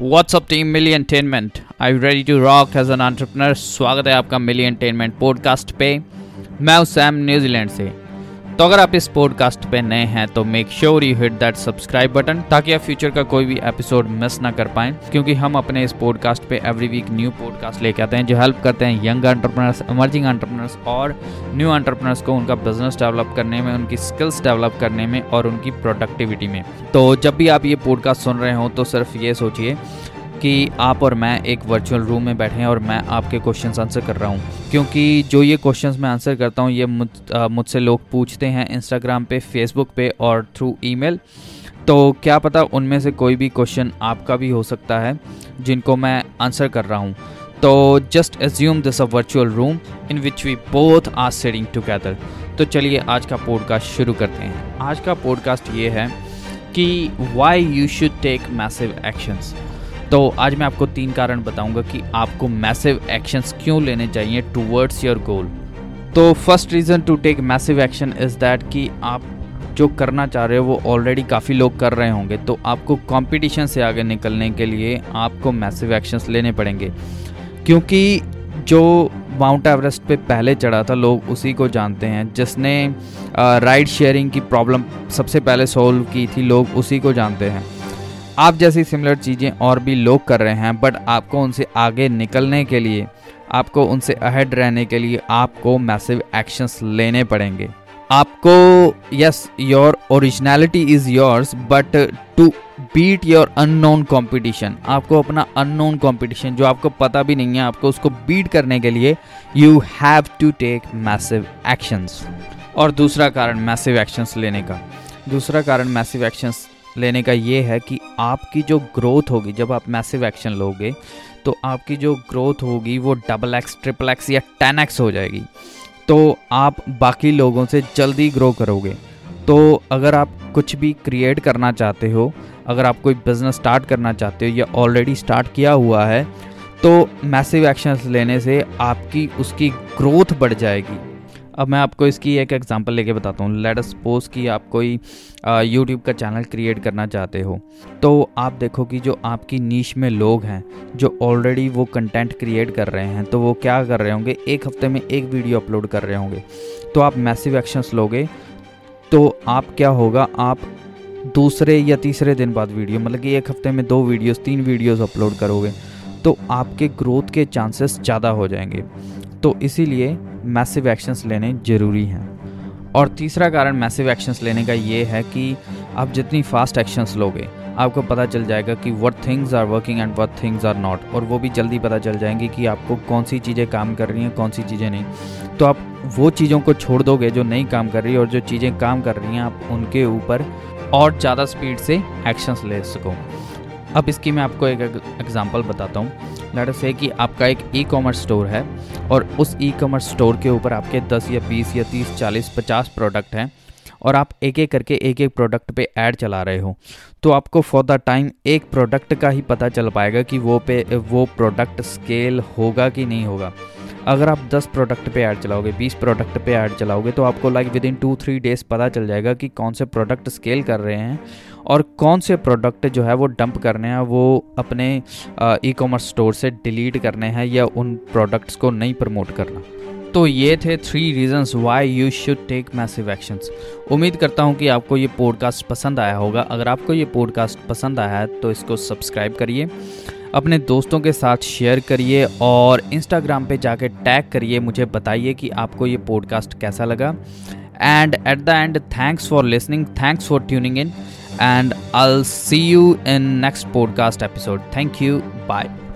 Up team Millie Entertainment? Are you ready to rock as an entrepreneur? स्वागत है आपका मिली attainment podcast पे मैं हूँ सैम न्यूजीलैंड से तो अगर आप इस पॉडकास्ट पे नए हैं तो make sure you hit that subscribe button ताकि आप फ्यूचर का कोई भी एपिसोड मिस ना कर पाएँ, क्योंकि हम अपने इस पॉडकास्ट पे एवरी वीक न्यू पॉडकास्ट लेके आते हैं जो हेल्प करते हैं यंग एंटरप्रेनर्स इमर्जिंग एंटरप्रेनर्स और न्यू एंटरप्रेनर्स को उनका बिज़नेस डेवलप करने में, उनकी स्किल्स डेवलप करने में और उनकी प्रोडक्टिविटी में। तो जब भी आप ये पॉडकास्ट सुन रहे हो तो सिर्फ़ ये सोचिए कि आप और मैं एक वर्चुअल रूम में बैठे हैं और मैं आपके क्वेश्चन आंसर कर रहा हूँ। क्योंकि जो ये क्वेश्चन मैं आंसर करता हूँ, ये मुझसे लोग पूछते हैं इंस्टाग्राम पे फेसबुक पे और थ्रू ईमेल तो क्या पता उनमें से कोई भी क्वेश्चन आपका भी हो सकता है, जिनको मैं आंसर कर रहा हूँ। तो just assume this a virtual room in which we both are setting together तो चलिए आज का पॉडकास्ट शुरू करते हैं। आज का पॉडकास्ट ये है कि why you should take massive actions तो आज मैं आपको तीन कारण बताऊँगा कि आपको मैसिव एक्शंस क्यों लेने चाहिए टूवर्ड्स योर गोल तो first reason to take massive action is that कि आप जो करना चाह रहे हो, वो ऑलरेडी काफ़ी लोग कर रहे होंगे। तो आपको कंपटीशन से आगे निकलने के लिए आपको मैसिव एक्शंस लेने पड़ेंगे। क्योंकि जो माउंट एवरेस्ट पे पहले चढ़ा था, लोग उसी को जानते हैं। जिसने राइड शेयरिंग की प्रॉब्लम सबसे पहले सॉल्व की थी, लोग उसी को जानते हैं। आप जैसी सिमिलर चीज़ें और भी लोग कर रहे हैं बट आपको उनसे आगे निकलने के लिए, आपको उनसे अहेड रहने के लिए आपको मैसिव एक्शंस लेने पड़ेंगे। आपको yes your originality is yours but to beat your unknown competition आपको अपना अननोन कंपटीशन जो आपको पता भी नहीं है, आपको उसको बीट करने के लिए you have to take massive actions और दूसरा कारण मैसिव एक्शंस लेने का। दूसरा कारण मैसिव एक्शंस लेने का ये है कि आपकी जो ग्रोथ होगी, जब आप मैसिव एक्शन लोगे तो आपकी जो ग्रोथ होगी वो डबल एक्स ट्रिपल एक्स या टेन एक्स हो जाएगी। तो आप बाकी लोगों से जल्दी ग्रो करोगे। तो अगर आप कुछ भी क्रिएट करना चाहते हो, अगर आप कोई बिज़नेस स्टार्ट करना चाहते हो या ऑलरेडी स्टार्ट किया हुआ है तो मैसिव एक्शंस लेने से आपकी, उसकी ग्रोथ बढ़ जाएगी। अब मैं आपको इसकी एक एग्जांपल लेके बताता हूँ। लेट सपोज़ कि आप कोई यूट्यूब का चैनल क्रिएट करना चाहते हो। तो आप देखो कि जो आपकी नीच में लोग हैं, जो ऑलरेडी वो कंटेंट क्रिएट कर रहे हैं तो वो क्या कर रहे होंगे? एक हफ़्ते में एक वीडियो अपलोड कर रहे होंगे। तो आप मैसिव एक्शंस लोगे तो आप क्या होगा? आप दूसरे या तीसरे दिन बाद वीडियो मतलब कि एक हफ़्ते में दो वीडियोस तीन वीडियोस अपलोड करोगे तो आपके ग्रोथ के चांसेस ज़्यादा हो जाएँगे। तो इसीलिए मैसिव एक्शंस लेने ज़रूरी हैं। और तीसरा कारण मैसिव एक्शंस लेने का ये है कि आप जितनी फास्ट एक्शंस लोगे, आपको पता चल जाएगा कि what things are working and what things are not और वो भी जल्दी पता चल जाएँगी कि आपको कौन सी चीज़ें काम कर रही हैं, कौन सी चीज़ें नहीं। तो आप वो चीज़ों को छोड़ दोगे जो नहीं काम कर रही और जो चीज़ें काम कर रही हैं, आप उनके ऊपर और ज़्यादा स्पीड से एक्शंस ले सको। अब इसकी मैं आपको एक एग्जांपल बताता हूँ। लेट से कि आपका एक ई कॉमर्स स्टोर है और उस ई कॉमर्स स्टोर के ऊपर आपके 10 या 20 या 30 40 50 प्रोडक्ट हैं और आप एक एक करके एक एक प्रोडक्ट पे ऐड चला रहे हो। तो आपको फॉर द टाइम एक प्रोडक्ट का ही पता चल पाएगा कि वो पे, वो प्रोडक्ट स्केल होगा कि नहीं होगा। अगर आप 10 प्रोडक्ट पे ऐड चलाओगे 20 प्रोडक्ट पे ऐड चलाओगे तो आपको like within two three days पता चल जाएगा कि कौन से प्रोडक्ट स्केल कर रहे हैं और कौन से प्रोडक्ट जो है वो डंप करने हैं, वो अपने ई कॉमर्स स्टोर से डिलीट करने हैं या उन प्रोडक्ट्स को नहीं प्रमोट करना। तो ये थे three reasons why you should take massive actions उम्मीद करता हूँ कि आपको ये पॉडकास्ट पसंद आया होगा। अगर आपको ये पॉडकास्ट पसंद आया है तो इसको सब्सक्राइब करिए। अपने दोस्तों के साथ शेयर करिए और इंस्टाग्राम पे जाके टैग करिए। मुझे बताइए कि आपको ये पॉडकास्ट कैसा लगा। And at the end thanks for listening thanks for tuning in and I see you in next podcast episode thank you Bye.